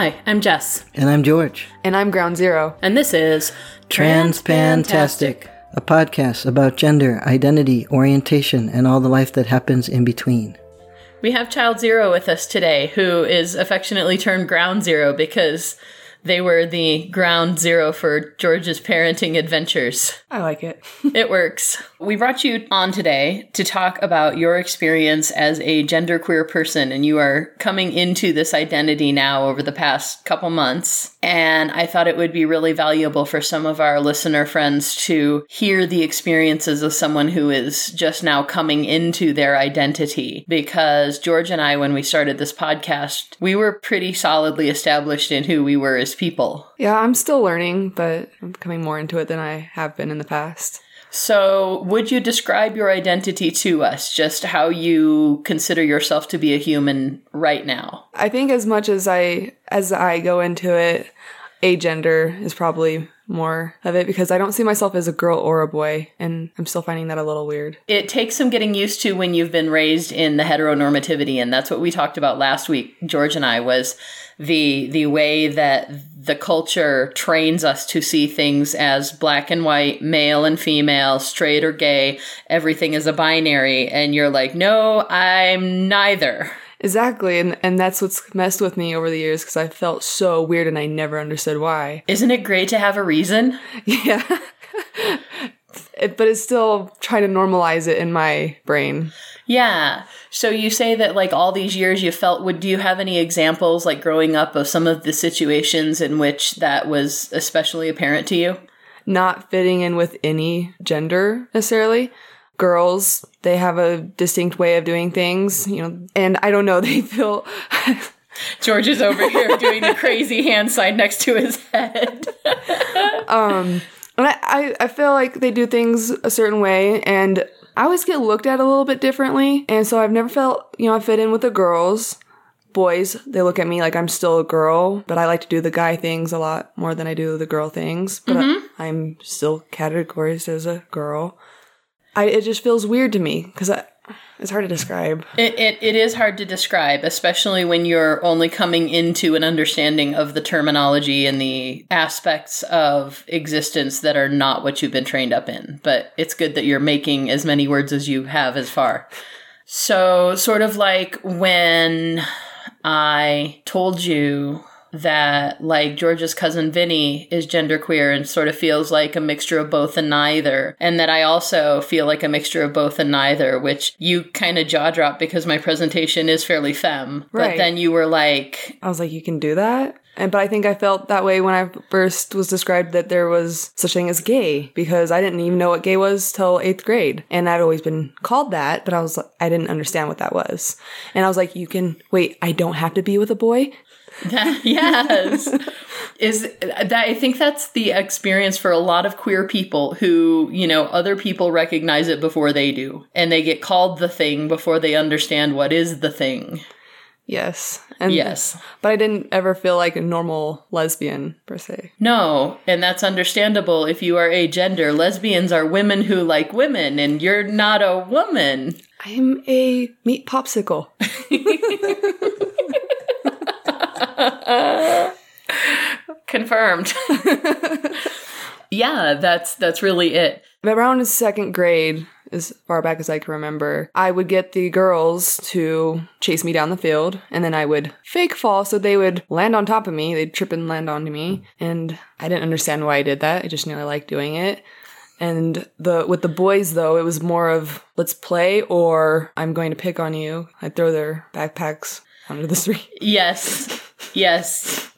Hi, I'm Jess, And I'm George. And I'm Ground Zero. and this is Transpantastic, a podcast about gender, identity, orientation, and all the life that happens in between. We have Child Zero with us today, who is affectionately termed Ground Zero because they were the ground zero for George's parenting adventures. I like it. It works. We brought you on today to talk about your experience as a genderqueer person, and you are coming into this identity now over the past couple months. And I thought it would be really valuable for some of our listener friends to hear the experiences of someone who is just now coming into their identity. Because George and I, when we started this podcast, we were pretty solidly established in who we were as people. Yeah, I'm still learning, but I'm coming more into it than I have been in the past. So, would you describe your identity to us? Just how you consider yourself to be a human right now? I think as much as I as I go into it, agender is probably more of it because I don't see myself as a girl or a boy, and I'm still finding that a little weird. It takes some getting used to when you've been raised in the heteronormativity, and that's what we talked about last week. George and I was the the way that the culture trains us to see things as black and white, male and female, straight or gay. Everything is a binary, and you're like, no, I'm neither. Exactly, and and that's what's messed with me over the years because I felt so weird and I never understood why. Isn't it great to have a reason? Yeah. It, but it's still trying to normalize it in my brain. Yeah. So you say that like all these years you felt would do you have any examples like growing up of some of the situations in which that was especially apparent to you? Not fitting in with any gender necessarily. Girls, they have a distinct way of doing things, you know, and I don't know, they feel George is over here doing the crazy hand sign next to his head. Um, and I, I, feel like they do things a certain way and I always get looked at a little bit differently. And so I've never felt, you know, I fit in with the girls. Boys, they look at me like I'm still a girl, but I like to do the guy things a lot more than I do the girl things. But I, I'm still categorized as a girl. I, it just feels weird to me because it's hard to describe. It, it it is hard to describe, especially when you're only coming into an understanding of the terminology and the aspects of existence that are not what you've been trained up in. But it's good that you're making as many words as you have as far. So, sort of like when I told you that like George's cousin Vinny is genderqueer and sort of feels like a mixture of both and neither. And that I also feel like a mixture of both and neither, which you kind of jaw drop because my presentation is fairly femme. But then you were like, I was like, you can do that? And but I think I felt that way when I first was described that there was such thing as gay because I didn't even know what gay was till eighth grade, and I'd always been called that, but I was I didn't understand what that was, and I was like, you can wait, I don't have to be with a boy. yes. Is that i think that's the experience for a lot of queer people who you know other people recognize it before they do. And they get called the thing before they understand what is the thing. Yes, and yes. but I didn't ever feel like a normal lesbian per se. no. And that's understandable if you are agender. lesbians are women who like women and you're not a woman. I'm a meat popsicle. confirmed yeah that's that's really it Around second grade, as far back as I can remember, I would get the girls to chase me down the field, and then I would fake fall so they would land on top of me. They'd trip and land onto me, and I didn't understand why I did that. I just knew I liked doing it. And the with the boys though, it was more of let's play or I'm going to pick on you. I'd throw their backpacks onto the street. Yes. Yes.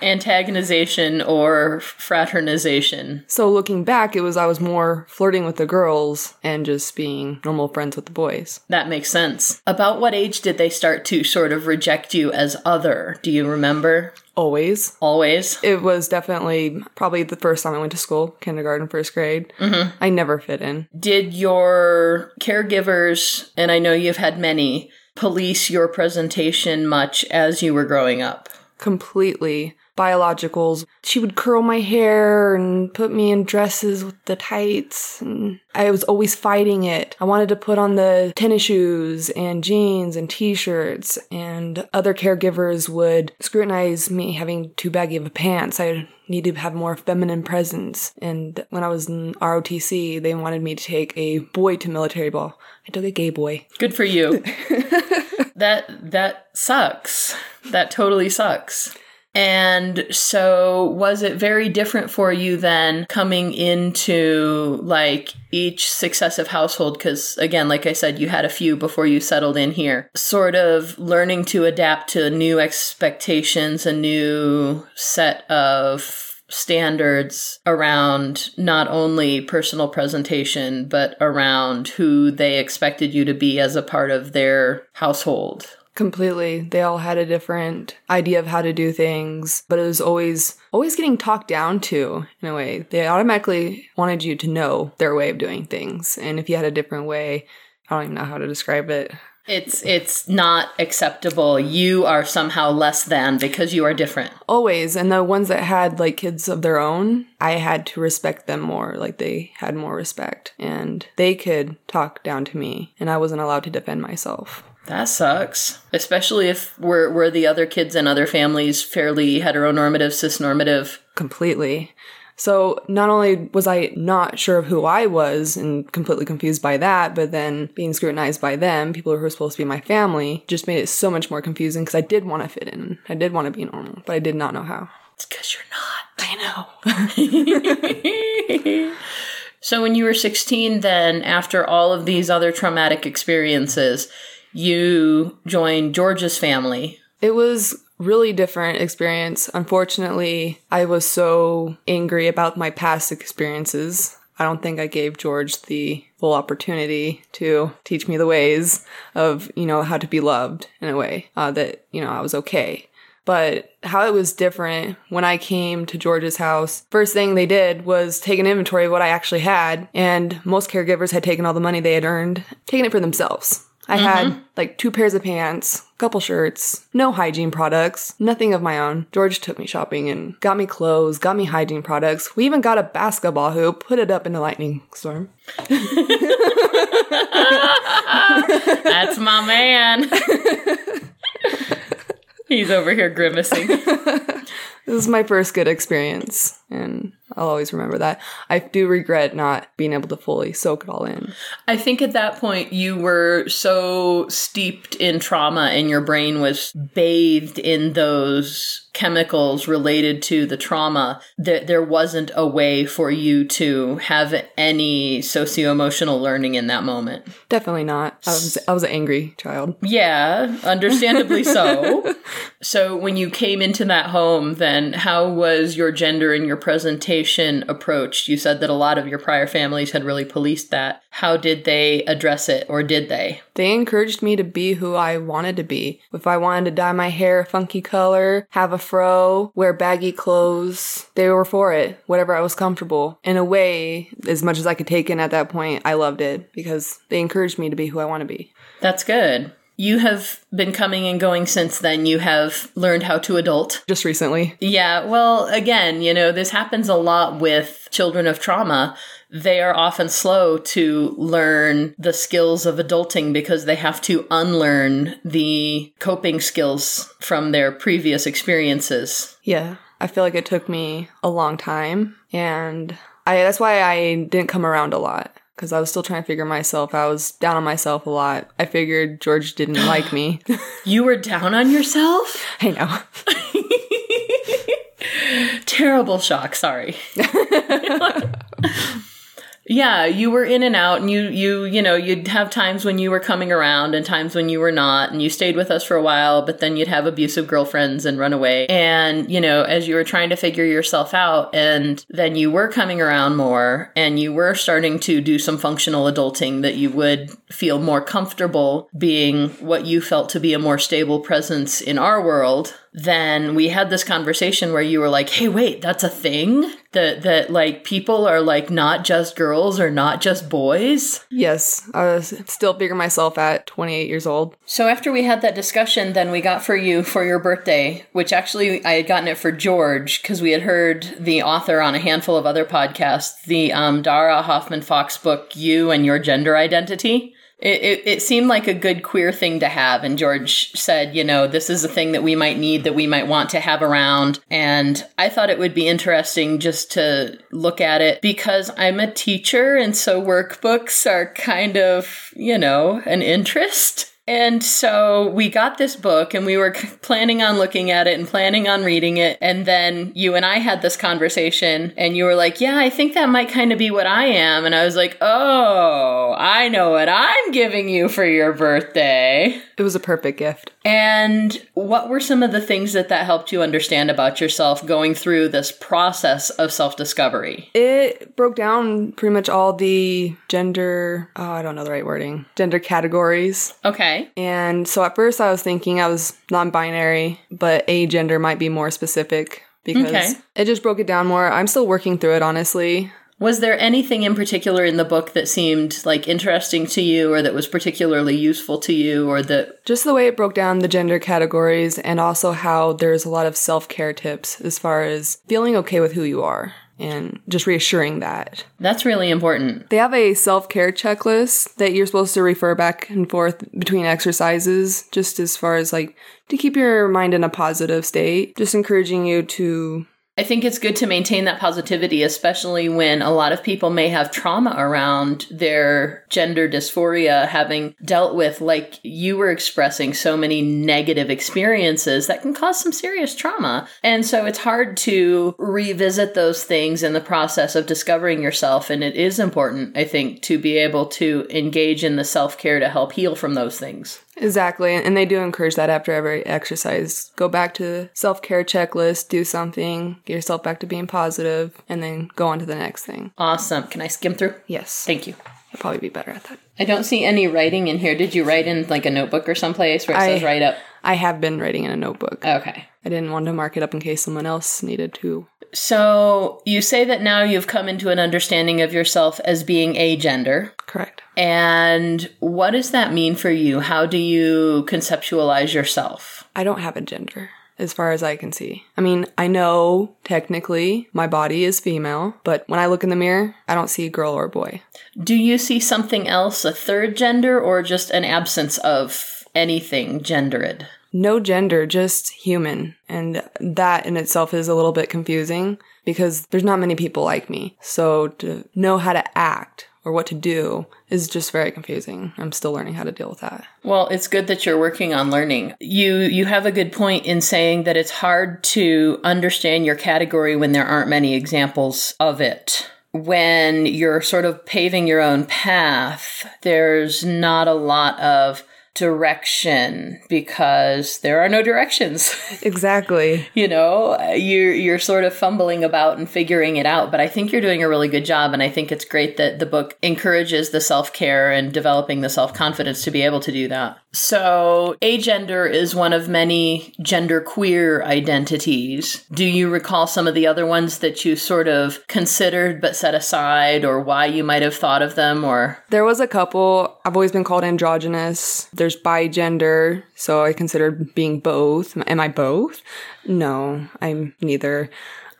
Antagonization or fraternization. So looking back, it was I was more flirting with the girls and just being normal friends with the boys. That makes sense. About what age did they start to sort of reject you as other? Do you remember? Always. Always? It was definitely probably the first time I went to school, kindergarten, first grade. Mm-hmm. I never fit in. Did your caregivers, and I know you've had many, police your presentation much as you were growing up? Completely. Biologicals. She would curl my hair and put me in dresses with the tights. And I was always fighting it. I wanted to put on the tennis shoes and jeans and t-shirts and other caregivers would scrutinize me having too baggy of a pants. I need to have more feminine presence. And when I was in ROTC, they wanted me to take a boy to military ball. I took a gay boy. Good for you. that that sucks. That totally sucks. And so was it very different for you then coming into like each successive household? Because again, like I said, you had a few before you settled in here. Sort of learning to adapt to new expectations, a new set of standards around not only personal presentation, but around who they expected you to be as a part of their household. Completely. They all had a different idea of how to do things, but it was always always getting talked down to in a way. They automatically wanted you to know their way of doing things. And if you had a different way, I don't even know how to describe it. It's it's not acceptable. You are somehow less than because you are different. Always. And the ones that had like kids of their own, I had to respect them more. Like they had more respect and they could talk down to me and I wasn't allowed to defend myself. That sucks. Especially if we're, we're the other kids and other families fairly heteronormative, cisnormative. Completely. So not only was I not sure of who I was and completely confused by that, but then being scrutinized by them, people who were supposed to be my family, just made it so much more confusing because I did want to fit in. I did want to be normal, but I did not know how. It's because you're not. I know. so when you were 16, then after all of these other traumatic experiences, you joined George's family. It was really different experience. Unfortunately, I was so angry about my past experiences. I don't think I gave George the full opportunity to teach me the ways of, you know, how to be loved in a way uh, that, you know, I was okay. But how it was different when I came to George's house, first thing they did was take an inventory of what I actually had. And most caregivers had taken all the money they had earned, taken it for themselves. I mm-hmm. had like two pairs of pants, couple shirts, no hygiene products, nothing of my own. George took me shopping and got me clothes, got me hygiene products. We even got a basketball hoop, put it up in the lightning storm. That's my man. He's over here grimacing. this is my first good experience, I'll always remember that. I do regret not being able to fully soak it all in. I think at that point you were so steeped in trauma and your brain was bathed in those chemicals related to the trauma that there wasn't a way for you to have any socio-emotional learning in that moment. Definitely not. I was I was an angry child. Yeah, understandably so. so when you came into that home then how was your gender and your presentation approached? You said that a lot of your prior families had really policed that. How did they address it or did they? They encouraged me to be who I wanted to be. If I wanted to dye my hair a funky color, have a fro, wear baggy clothes, they were for it, whatever I was comfortable. In a way, as much as I could take in at that point, I loved it because they encouraged me to be who I want to be. That's good. You have been coming and going since then. You have learned how to adult. Just recently. Yeah. Well, again, you know, this happens a lot with children of trauma. They are often slow to learn the skills of adulting because they have to unlearn the coping skills from their previous experiences. Yeah. I feel like it took me a long time and I that's why I didn't come around a lot because I was still trying to figure myself. I was down on myself a lot. I figured George didn't like me. you were down on yourself? I know. Terrible shock. Sorry. Yeah, you were in and out and you you you know, you'd have times when you were coming around and times when you were not and you stayed with us for a while, but then you'd have abusive girlfriends and run away. And, you know, as you were trying to figure yourself out and then you were coming around more and you were starting to do some functional adulting that you would feel more comfortable being what you felt to be a more stable presence in our world then we had this conversation where you were like, "Hey, wait, that's a thing? That that like people are like not just girls or not just boys?" Yes, I was still figuring myself at 28 years old. So after we had that discussion, then we got for you for your birthday, which actually I had gotten it for George because we had heard the author on a handful of other podcasts, the um, Dara Hoffman Fox book, "You and Your Gender Identity." It, it, it seemed like a good queer thing to have. And George said, you know, this is a thing that we might need, that we might want to have around. And I thought it would be interesting just to look at it because I'm a teacher. And so workbooks are kind of, you know, an interest. And so we got this book and we were planning on looking at it and planning on reading it. And then you and I had this conversation and you were like, Yeah, I think that might kind of be what I am. And I was like, Oh, I know what I'm giving you for your birthday. It was a perfect gift. And what were some of the things that that helped you understand about yourself going through this process of self discovery? It broke down pretty much all the gender, oh, I don't know the right wording, gender categories. Okay. And so at first I was thinking I was non binary, but agender might be more specific because Okay. it just broke it down more. I'm still working through it, honestly. Was there anything in particular in the book that seemed like interesting to you or that was particularly useful to you or that Just the way it broke down the gender categories and also how there's a lot of self care tips as far as feeling okay with who you are and just reassuring that. that's really important? They have a self care checklist that you're supposed to refer back and forth between exercises, just as far as like to keep your mind in a positive state, just encouraging you to. I think it's good to maintain that positivity, especially when a lot of people may have trauma around their gender dysphoria, having dealt with, like you were expressing, so many negative experiences that can cause some serious trauma. And so it's hard to revisit those things in the process of discovering yourself. And it is important, I think, to be able to engage in the self care to help heal from those things. Exactly. And they do encourage that after every exercise. Go back to the self care checklist, do something, get yourself back to being positive, and then go on to the next thing. Awesome. Can I skim through? Yes. Thank you. I'll probably be better at that. I don't see any writing in here. Did you write in like a notebook or someplace where it I- says write up? I have been writing in a notebook. Okay. I didn't want to mark it up in case someone else needed to. So you say that now you've come into an understanding of yourself as being agender. Correct. And what does that mean for you? How do you conceptualize yourself? I don't have a gender as far as I can see. I mean, I know technically my body is female, but when I look in the mirror, I don't see a girl or a boy. Do you see something else, a third gender, or just an absence of anything gendered? No gender, just human. And that in itself is a little bit confusing because there's not many people like me. So to know how to act or what to do is just very confusing. I'm still learning how to deal with that. Well, it's good that you're working on learning. You you have a good point in saying that it's hard to understand your category when there aren't many examples of it. When you're sort of paving your own path, there's not a lot of direction because there are no directions. Exactly. you know you're you're sort of fumbling about and figuring it out but i think you're doing a really good job and i think it's great that the book encourages the self-care and developing the self-confidence to be able to do that so agender is one of many gender queer identities do you recall some of the other ones that you sort of considered but set aside or why you might have thought of them or There was a couple. I've always been called androgynous. There's bigender, so I considered being both. Am I both? No, I'm neither.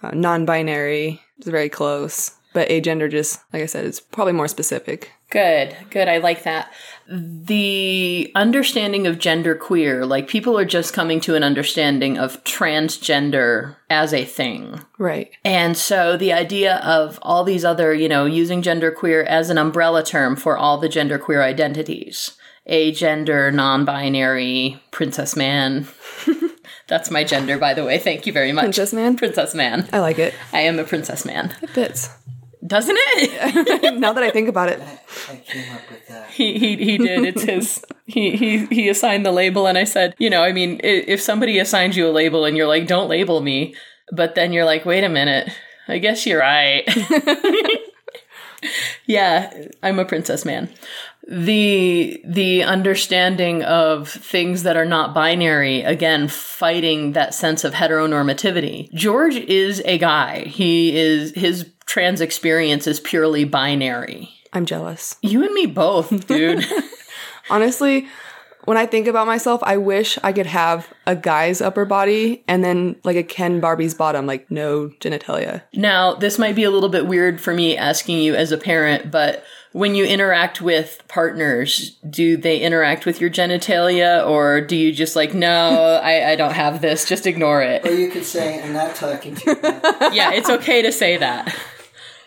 Uh, non-binary is very close, but agender just, like I said, is probably more specific. Good, good. I like that. The understanding of gender queer, like people are just coming to an understanding of transgender as a thing. Right. And so the idea of all these other, you know, using gender queer as an umbrella term for all the gender queer identities agender, non binary, princess man. That's my gender, by the way. Thank you very much. Princess man? Princess man. I like it. I am a princess man. It fits. Doesn't it? now that I think about it. I came up with that. He he he did. It's his. He he he assigned the label, and I said, you know, I mean, if somebody assigns you a label and you're like, don't label me, but then you're like, wait a minute, I guess you're right. Yeah, I'm a princess man. The the understanding of things that are not binary, again, fighting that sense of heteronormativity. George is a guy. He is his trans experience is purely binary. I'm jealous. You and me both, dude. Honestly, when I think about myself, I wish I could have a guy's upper body and then like a Ken Barbie's bottom, like no genitalia. now, this might be a little bit weird for me asking you as a parent, but when you interact with partners, do they interact with your genitalia or do you just like, no, I, I don't have this, just ignore it? Or you could say, I'm not talking to you. Yeah, it's okay to say that.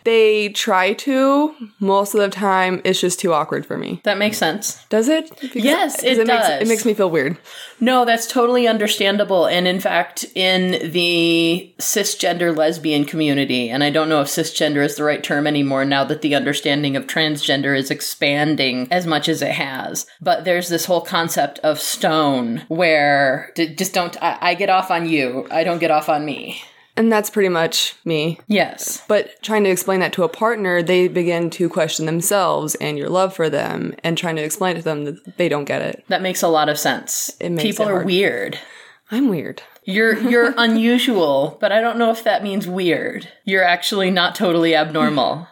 They try to. Most of the time, it's just too awkward for me. That makes sense. Does it? Because- Yes, it makes, does. It makes me feel weird. No, that's totally understandable. And in fact, in the cisgender lesbian community, and I don't know if cisgender is the right term anymore now that the understanding of transgender is expanding as much as it has. But there's this whole concept of stone where d- just don't, I, I get off on you, I don't get off on me. And that's pretty much me. Yes. But trying to explain that to a partner, they begin to question themselves and your love for them and trying to explain to them that they don't get it. That makes a lot of sense. It makes People it are weird. I'm weird. You're you're unusual, but I don't know if that means weird. You're actually not totally abnormal.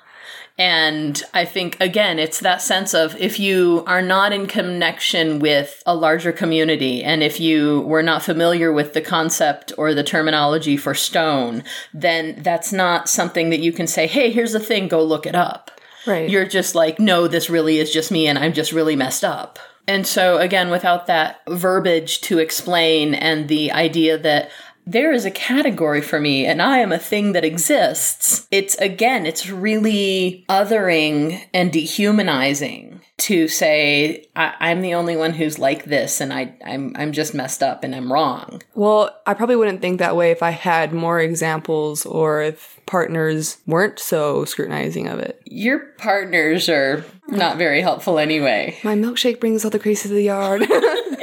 And I think again, it's that sense of if you are not in connection with a larger community and if you were not familiar with the concept or the terminology for stone, then that's not something that you can say, "Hey, here's the thing, go look it up." Right. You're just like, no, this really is just me and I'm just really messed up. And so, again, without that verbiage to explain and the idea that there is a category for me and I am a thing that exists, it's again, it's really othering and dehumanizing to say, I- I'm the only one who's like this and I- I'm-, I'm just messed up and I'm wrong. Well, I probably wouldn't think that way if I had more examples or if partners weren't so scrutinizing of it. Your partners are not very helpful anyway. My milkshake brings all the crazy to the yard.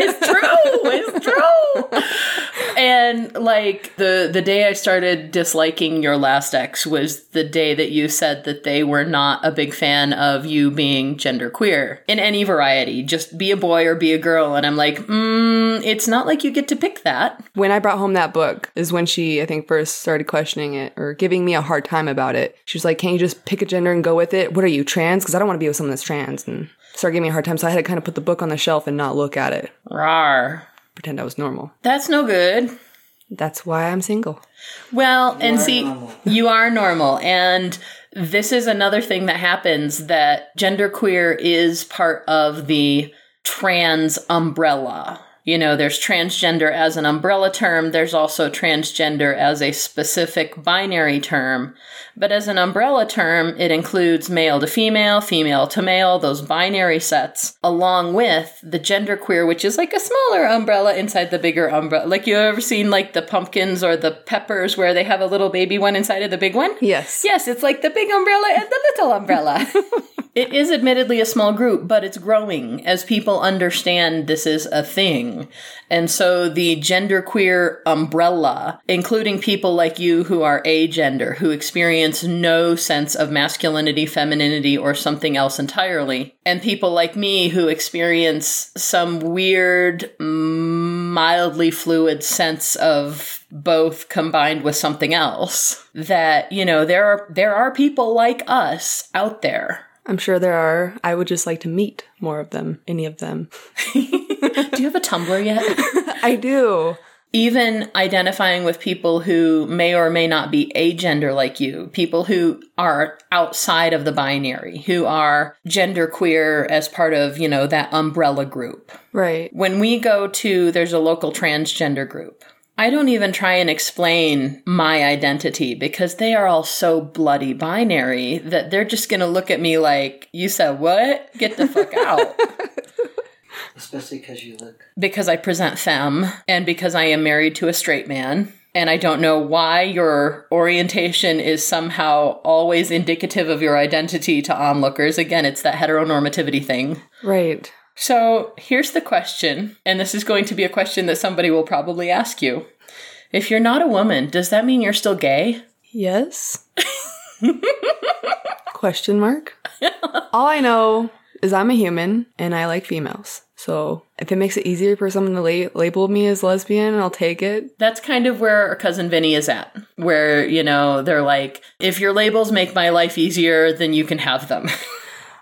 It's true. It's true. And like the the day I started disliking your last ex was the day that you said that they were not a big fan of you being genderqueer in any variety. Just be a boy or be a girl. And I'm like, mm, it's not like you get to pick that. when I brought home that book is when she, I think, first started questioning it or giving me a hard time about it. She was like, Can't you just pick a gender and go with it? What are you, trans? Because I don't want to be with someone that's trans. And started giving me a hard time. So I had to kind of put the book on the shelf and not look at it, Rar. Pretend I was normal. That's no good. That's why I'm single. Well, and see, normal. you are normal. And this is another thing that happens that genderqueer is part of the trans umbrella. You know, there's transgender as an umbrella term, there's also transgender as a specific binary term. But as an umbrella term, it includes male to female, female to male, those binary sets, along with the genderqueer, which is like a smaller umbrella inside the bigger umbrella. Like you ever seen like the pumpkins or the peppers where they have a little baby one inside of the big one? Yes. Yes, it's like the big umbrella and the little umbrella. it is admittedly a small group, but it's growing as people understand this is a thing. And so the genderqueer umbrella, including people like you who are agender, who experience no sense of masculinity, femininity, or something else entirely, and people like me who experience some weird, mildly fluid sense of both combined with something else that you know there are there are people like us out there I'm sure there are. I would just like to meet more of them, any of them. do you have a tumblr yet I do. even identifying with people who may or may not be agender like you, people who are outside of the binary, who are genderqueer as part of, you know, that umbrella group. Right. When we go to, there's a local transgender group. I don't even try and explain my identity because they are all so bloody binary that they're just going to look at me like, you said what? Get the fuck out. Especially because you look. because I present femme and because I am married to a straight man. And I don't know why your orientation is somehow always indicative of your identity to onlookers. Again, it's that heteronormativity thing. Right. So here's the question, and this is going to be a question that somebody will probably ask you. If you're not a woman, does that mean you're still gay? Yes. Question mark? All I know is I'm a human and I like females. So if it makes it easier for someone to la- label me as lesbian, I'll take it. That's kind of where our cousin Vinny is at, where, you know, they're like, if your labels make my life easier, then you can have them.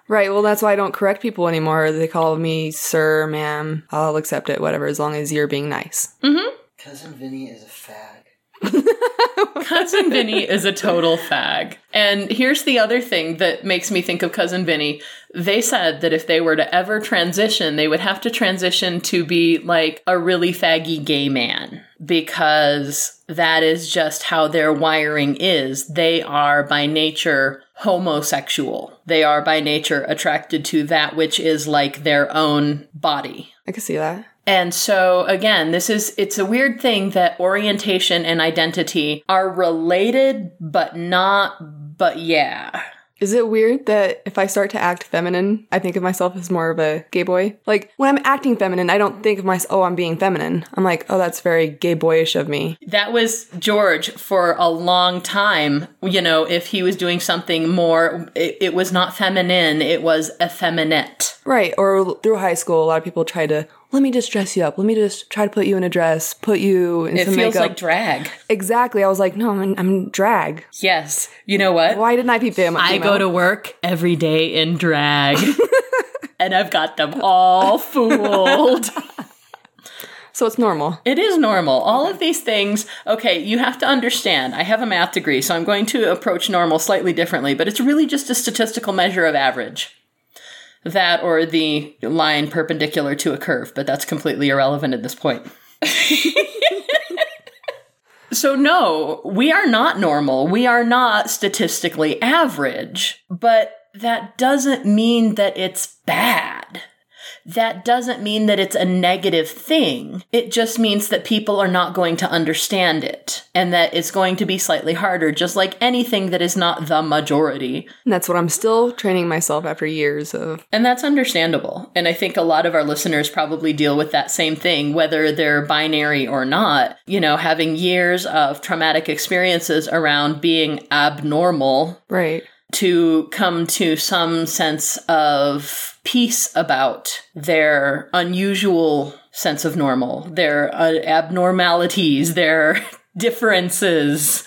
Right. Well, that's why I don't correct people anymore. They call me sir, ma'am. I'll accept it, whatever, as long as you're being nice. Mm-hmm. Cousin Vinny is a fag. Cousin Vinny is a total fag. And here's the other thing that makes me think of Cousin Vinny. They said that if they were to ever transition, they would have to transition to be like a really faggy gay man because that is just how their wiring is. They are by nature homosexual. They are by nature attracted to that which is like their own body. I can see that. And so again, this is it's a weird thing that orientation and identity are related but not but yeah. Is it weird that if I start to act feminine, I think of myself as more of a gay boy? Like, when I'm acting feminine, I don't think of myself, oh, I'm being feminine. I'm like, oh, that's very gay boyish of me. That was George for a long time. You know, if he was doing something more, it, it was not feminine, it was effeminate. Right. Or through high school, a lot of people try to, let me just dress you up. Let me just try to put you in a dress, put you in It some feels makeup. like drag. exactly. I was like, no, I'm in, I'm in drag. Yes. You know what? Why didn't I be female? I go to work every day in drag. and I've got them all fooled. So it's normal. It is normal. All of these things, okay, you have to understand. I have a math degree, so I'm going to approach normal slightly differently, but it's really just a statistical measure of average. That or the line perpendicular to a curve, but that's completely irrelevant at this point. so, no, we are not normal. We are not statistically average, but that doesn't mean that it's bad that doesn't mean that it's a negative thing. It just means that people are not going to understand it and that it's going to be slightly harder, just like anything that is not the majority. And that's what I'm still training myself after years of. And that's understandable. And I think a lot of our listeners probably deal with that same thing, whether they're binary or not. You know, having years of traumatic experiences around being abnormal Right. To come to some sense of peace about their unusual sense of normal, their uh, abnormalities, their differences.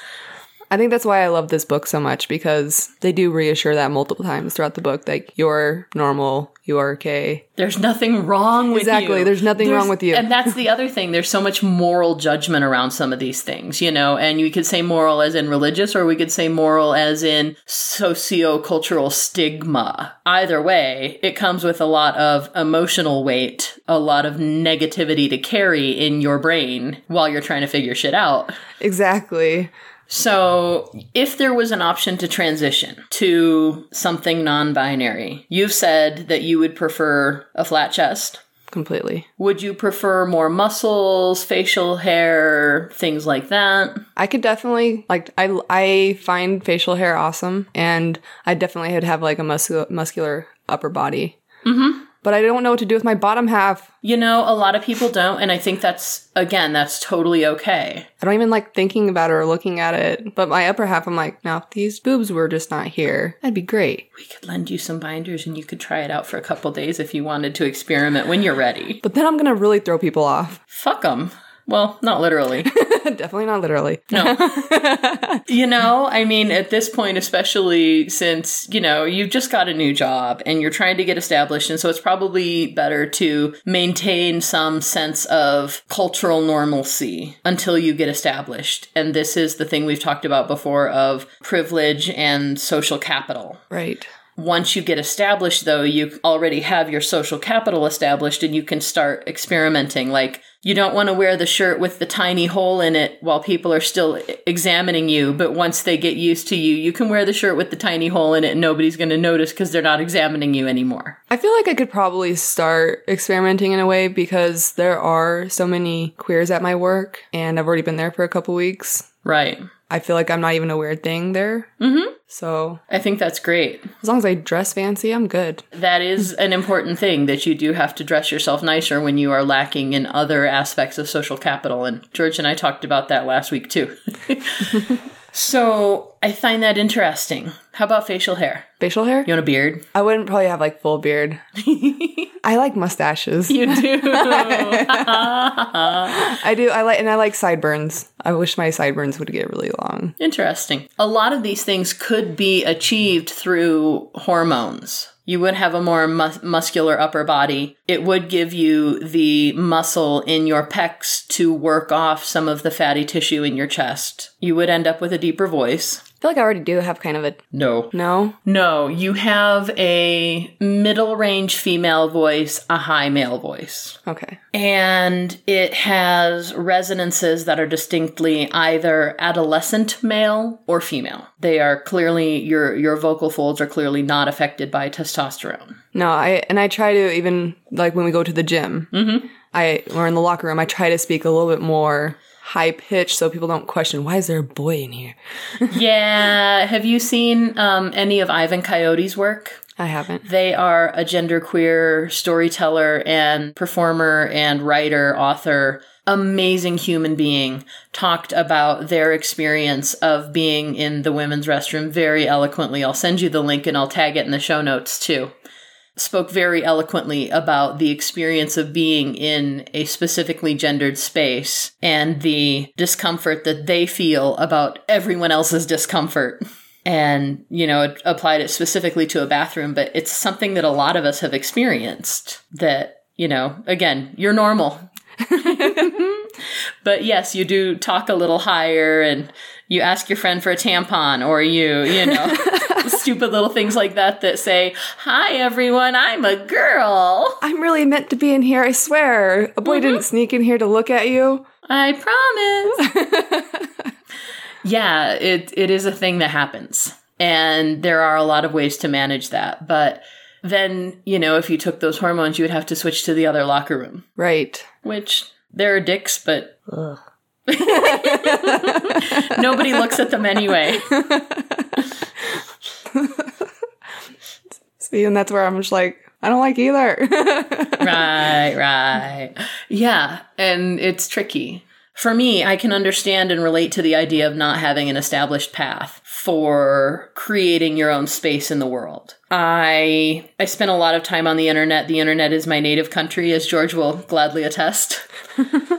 I think that's why I love this book so much because they do reassure that multiple times throughout the book. Like, you're normal, you are okay. There's nothing wrong with you. Exactly, there's nothing wrong with you. And that's the other thing. There's so much moral judgment around some of these things, you know, and you could say moral as in religious, or we could say moral as in socio-cultural stigma. Either way, it comes with a lot of emotional weight, a lot of negativity to carry in your brain while you're trying to figure shit out. Exactly. So, if there was an option to transition to something non binary, you've said that you would prefer a flat chest. Completely. Would you prefer more muscles, facial hair, things like that? I could definitely like I I find facial hair awesome, and I definitely would have like a muscular muscular upper body. Mm-hmm. But I don't know what to do with my bottom half. You know, a lot of people don't, and I think that's, again, that's totally okay. I don't even like thinking about it or looking at it. But my upper half, I'm like, now if these boobs were just not here, that'd be great. We could lend you some binders and you could try it out for a couple days if you wanted to experiment when you're ready. But then I'm gonna really throw people off. Fuck them. Well, not literally. definitely not literally. No. you know, I mean, at this point, especially since, you know, you've just got a new job and you're trying to get established. And so it's probably better to maintain some sense of cultural normalcy until you get established. And this is the thing we've talked about before of privilege and social capital. Right. Once you get established, though, you already have your social capital established and you can start experimenting. Like, you don't want to wear the shirt with the tiny hole in it while people are still examining you, but once they get used to you, you can wear the shirt with the tiny hole in it and nobody's going to notice because they're not examining you anymore. I feel like I could probably start experimenting in a way because there are so many queers at my work, and I've already been there for a couple weeks. Right. I feel like I'm not even a weird thing there. Mm-hmm. So I think that's great. as long as I dress fancy, I'm good. That is an important thing that you do have to dress yourself nicer when you are lacking in other aspects of social capital. And George and I talked about that last week too. So I find that interesting. How about facial hair? Facial hair? You want a beard? I wouldn't probably have like full beard. I like mustaches. You do. I do. I like and I like sideburns. I wish my sideburns would get really long. Interesting. A lot of these things could be achieved through hormones. You would have a more mus- muscular upper body. It would give you the muscle in your pecs to work off some of the fatty tissue in your chest. You would end up with a deeper voice. I feel like I already do have kind of a No. no. No, you have a middle range female voice, a high male voice. Okay. And it has resonances that are distinctly either adolescent male or female. They are clearly your your vocal folds are clearly not affected by testosterone. No, I and I try to even like when we go to the gym. Mm-hmm. I or in the locker room, I try to speak a little bit more high pitch so people don't question why is there a boy in here. yeah, have you seen um, any of Ivan Coyote's work? I haven't. They are a genderqueer storyteller and performer and writer, author, amazing human being, talked about their experience of being in the women's restroom very eloquently. I'll send you the link and I'll tag it in the show notes too. Spoke very eloquently about the experience of being in a specifically gendered space and the discomfort that they feel about everyone else's discomfort. And you know it applied it specifically to a bathroom but it's something that a lot of us have experienced that you know again you're normal. But yes you do talk a little higher and you ask your friend for a tampon or you you know stupid little things like that that say hi everyone i'm a girl I'm really meant to be in here, I swear. A boy didn't mm-hmm. sneak in here to look at you. i promise yeah it it is a thing that happens and there are a lot of ways to manage that but then you know if you took those hormones you would have to switch to the other locker room Right. which there are dicks but nobody looks at them anyway See, and that's where I'm just like, I don't like either. right right. Yeah and it's tricky. For me i can understand and relate to the idea of not having an established path for creating your own space in the world. I i spent a lot of time on the internet. The internet is my native country as george will gladly attest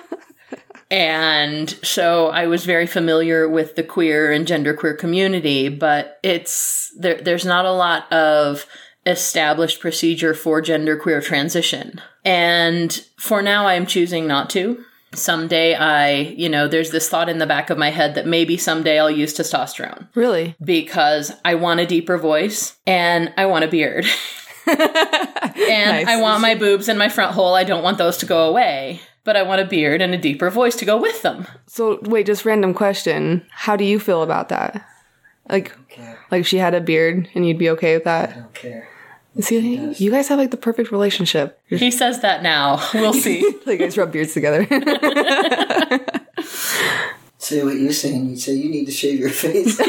and so I was very familiar with the queer and genderqueer community, but it's there, there's not a lot of established procedure for genderqueer transition. And for now, I'm choosing not to. Someday I, you know, there's this thought in the back of my head that maybe someday I'll use testosterone really? because I want a deeper voice and I want a beard. and Nice. I want my boobs and my front hole. I don't want those to go away, but I want a beard and a deeper voice to go with them. So, wait, just random question. How do you feel about that? Like, like if she had a beard and you'd be okay with that? I don't care. See, you guys have like the perfect relationship. You're He says that now. We'll see. like, you guys rub beards together. Say what you're saying. You'd say you need to shave your face.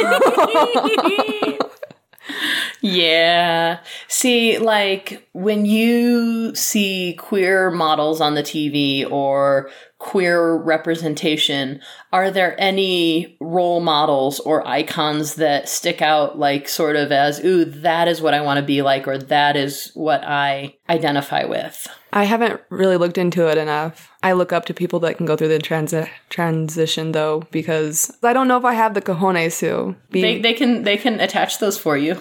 Yeah. See, like when you see queer models on the TV or queer representation, are there any role models or icons that stick out like sort of as, ooh, that is what I want to be like or that is what I identify with? I haven't really looked into it enough. I look up to people that can go through the transi- transition though, because I don't know if I have the cojones to be. They, they can they can attach those for you.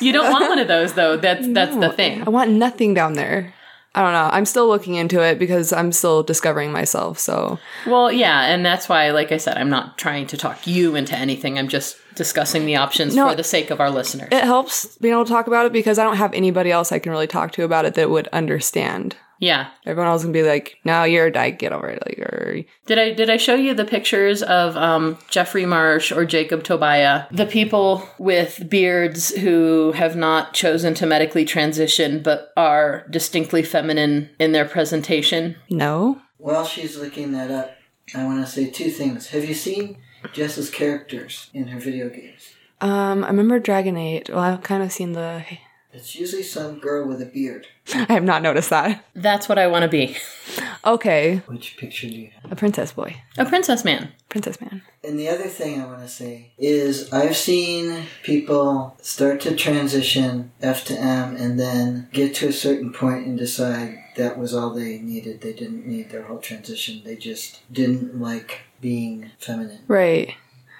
You don't want one of those though. That's that's the thing. I want nothing down there. I don't know. I'm still looking into it because I'm still discovering myself. So Well, yeah, and that's why, like I said, I'm not trying to talk you into anything. I'm just discussing the options No, for the sake of our listeners. it helps being able to talk about it because I don't have anybody else I can really talk to about it that would understand. Yeah. Everyone else can be like, "No, you're a dyke. Get over it." Like, or Did I did I show you the pictures of um, Jeffrey Marsh or Jacob Tobia, the people with beards who have not chosen to medically transition but are distinctly feminine in their presentation? no. While she's looking that up, I want to say two things. Have you seen Jess's characters in her video games? Um, I remember Dragon Age. Well, I've kind of seen the. It's usually some girl with a beard. I have not noticed that. That's what I want to be. Okay, Which picture do you have? a princess boy, A princess man. princess man. And the other thing I want to say is I've seen people start to transition F to M and then get to a certain point and decide that was all they needed. They didn't need their whole transition. They just didn't like being feminine. Right.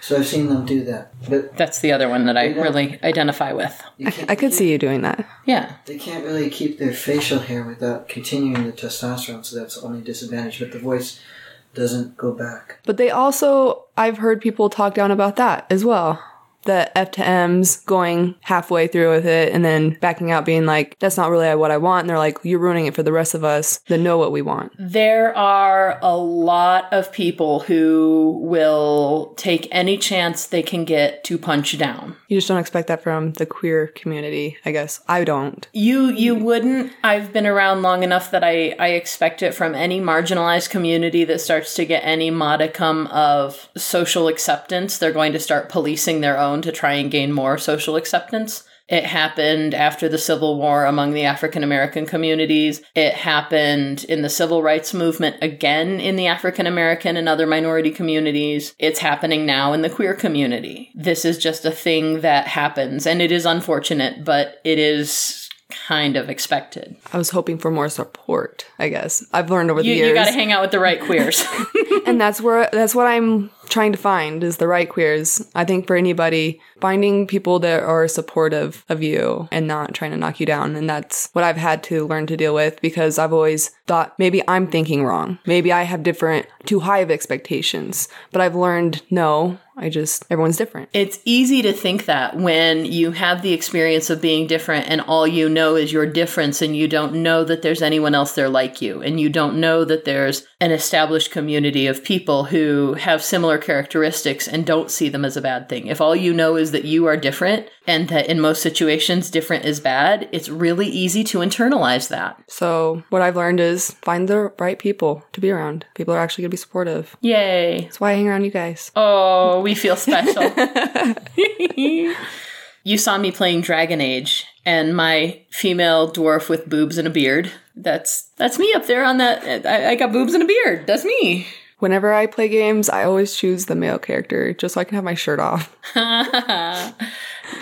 So I've seen them do that. But That's the other one that I really identify with. I, I could see you doing that. Yeah. They can't really keep their facial hair without continuing the testosterone, so that's the only disadvantage. But the voice doesn't go back. But they also, I've heard people talk down about that as well. The F to M's going halfway through with it and then backing out, being like, that's not really what I want. And they're like, you're ruining it for the rest of us that know what we want. There are a lot of people who will take any chance they can get to punch down. You just don't expect that from the queer community, I guess. I don't. You you wouldn't. I've been around long enough that I I expect it from any marginalized community that starts to get any modicum of social acceptance. They're going to start policing their own to try and gain more social acceptance. It happened after the Civil War among the African American communities. It happened in the civil rights movement again in the African American and other minority communities. It's happening now in the queer community. This is just a thing that happens and it is unfortunate, but it is kind of expected. I was hoping for more support, I guess. I've learned over the You, years. you got to hang out with the right queers. and that's where that's what I'm trying to find is the right queers. I think for anybody, finding people that are supportive of you and not trying to knock you down. And that's what I've had to learn to deal with because I've always thought maybe I'm thinking wrong. Maybe I have different, too high of expectations. But I've learned no, I just, everyone's different. It's easy to think that when you have the experience of being different and all you know is your difference and you don't know that there's anyone else there like you and you don't know that there's an established community of people who have similar characteristics and don't see them as a bad thing. If all you know is that you are different and that in most situations different is bad, it's really easy to internalize that. So what I've learned is find the right people to be around. People are actually going to be supportive. Yay. That's why I hang around you guys. Oh, we feel special. you saw me playing Dragon Age and my female dwarf with boobs and a beard. That's that's me up there on that. I, I got boobs and a beard. That's me. Whenever I play games, I always choose the male character just so I can have my shirt off. I,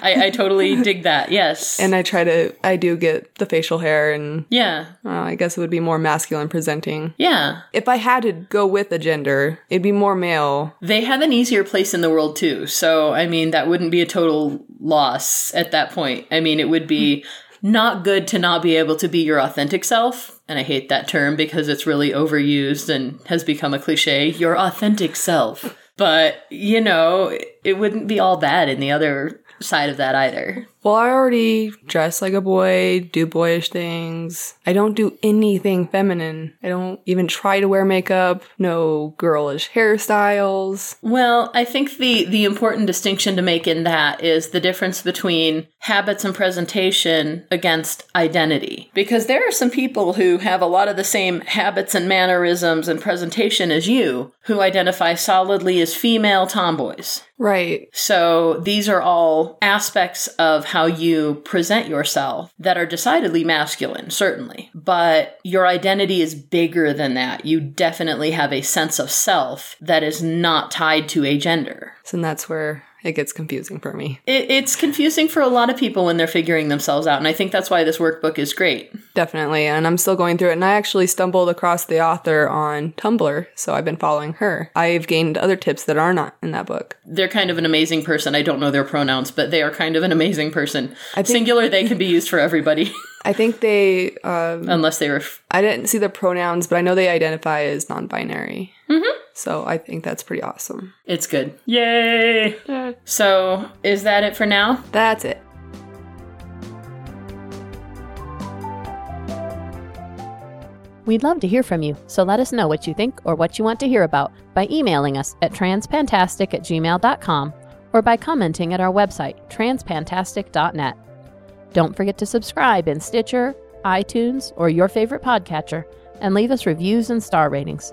I totally dig that. Yes. And I try to, I do get the facial hair, and yeah. uh, I guess it would be more masculine presenting. Yeah. If I had to go with a gender, it'd be more male. They have an easier place in the world too. So, I mean, that wouldn't be a total loss at that point. I mean, it would be not good to not be able to be your authentic self. And I hate that term because it's really overused and has become a cliche. Your authentic self. But, you know, it wouldn't be all bad in the other side of that either. Well, I already dress like a boy, do boyish things. I don't do anything feminine. I don't even try to wear makeup, no girlish hairstyles. Well, I think the the important distinction to make in that is the difference between habits and presentation against identity. Because there are some people who have a lot of the same habits and mannerisms and presentation as you who identify solidly as female tomboys. Right. So these are all aspects of how you present yourself that are decidedly masculine, certainly. But your identity is bigger than that. You definitely have a sense of self that is not tied to a gender. So that's where it gets confusing for me. It, it's confusing for a lot of people when they're figuring themselves out, and I think that's why this workbook is great. Definitely. And I'm still going through it. And I actually stumbled across the author on Tumblr. So I've been following her. I've gained other tips that are not in that book. They're kind of an amazing person. I don't know their pronouns, but they are kind of an amazing person. think- Singular, they can be used for everybody, I think they, um, unless they were I didn't see the pronouns, but I know they identify as non binary. Mm-hmm. So I think that's pretty awesome. It's good. Yay! So, is that it for now? That's it. We'd love to hear from you, so let us know what you think or what you want to hear about by emailing us at transpantastic at gmail.com or by commenting at our website, transpantastic.net. Don't forget to subscribe in Stitcher, iTunes, or your favorite podcatcher, and leave us reviews and star ratings.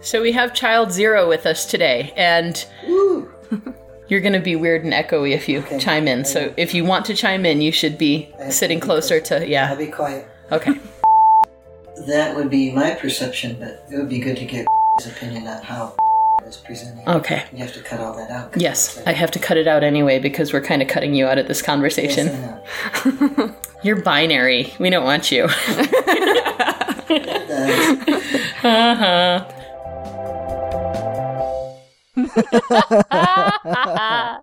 So we have child zero with us today, and you're going to be weird and echoey if you Okay. chime in. So if you want to chime in, you should be sitting closer to I'll yeah. be quiet. Okay. That would be my perception, but it would be good to get his opinion on how is presenting. Okay. You have to cut all that out. Yes, I have to cut it out anyway because we're kind of cutting you out of this Yes, conversation. Know. You're binary. We don't want you. uh huh.